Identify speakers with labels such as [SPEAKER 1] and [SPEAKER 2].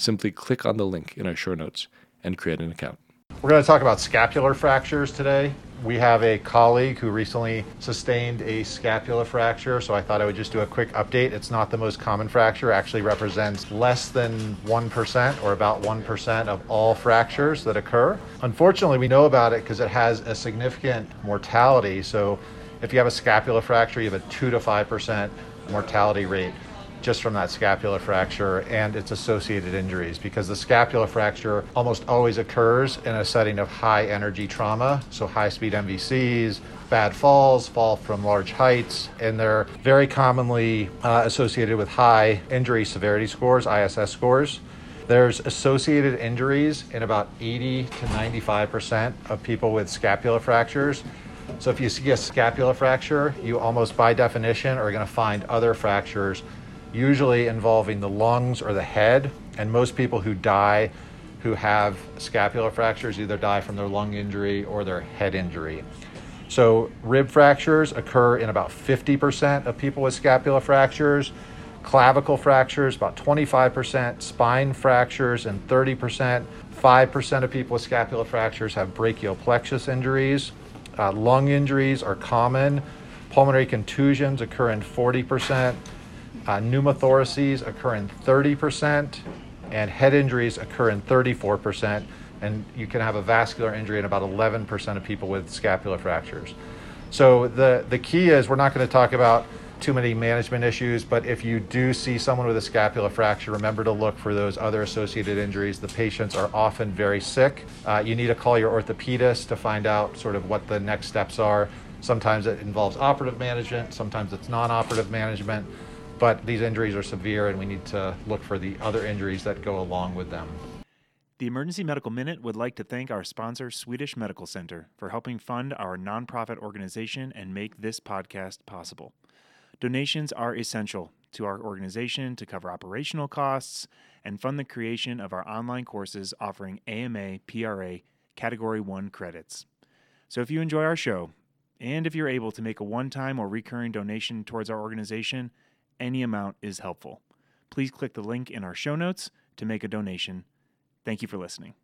[SPEAKER 1] simply click on the link in our show notes and create an account.
[SPEAKER 2] We're going to talk about scapular fractures today. We have a colleague who recently sustained a scapula fracture, so I thought I would just do a quick update. It's not the most common fracture, it actually represents less than 1% or about 1% of all fractures that occur. Unfortunately, we know about it because it has a significant mortality. So if you have a scapula fracture, you have a 2 to 5% mortality rate just from that scapular fracture and its associated injuries because the scapular fracture almost always occurs in a setting of high energy trauma, so high speed MVCs, bad falls, fall from large heights, and they're very commonly uh, associated with high injury severity scores, ISS scores. There's associated injuries in about 80 to 95% of people with scapular fractures. So if you see a scapular fracture, you almost by definition are going to find other fractures usually involving the lungs or the head. And most people who die who have scapular fractures either die from their lung injury or their head injury. So, rib fractures occur in about 50% of people with scapular fractures, clavicle fractures, about 25%, spine fractures, and 30%. 5% of people with scapular fractures have brachial plexus injuries. Uh, lung injuries are common. Pulmonary contusions occur in 40%. Uh, pneumothoraces occur in 30%, and head injuries occur in 34%. And you can have a vascular injury in about 11% of people with scapular fractures. So the, the key is we're not going to talk about too many management issues, but if you do see someone with a scapular fracture, remember to look for those other associated injuries. The patients are often very sick. Uh, you need to call your orthopedist to find out sort of what the next steps are. Sometimes it involves operative management, sometimes it's non operative management but these injuries are severe and we need to look for the other injuries that go along with them.
[SPEAKER 3] The Emergency Medical Minute would like to thank our sponsor, Swedish Medical Center, for helping fund our nonprofit organization and make this podcast possible. Donations are essential to our organization to cover operational costs and fund the creation of our online courses offering AMA PRA Category 1 credits. So if you enjoy our show, and if you're able to make a one time or recurring donation towards our organization, any amount is helpful. Please click the link in our show notes to make a donation. Thank you for listening.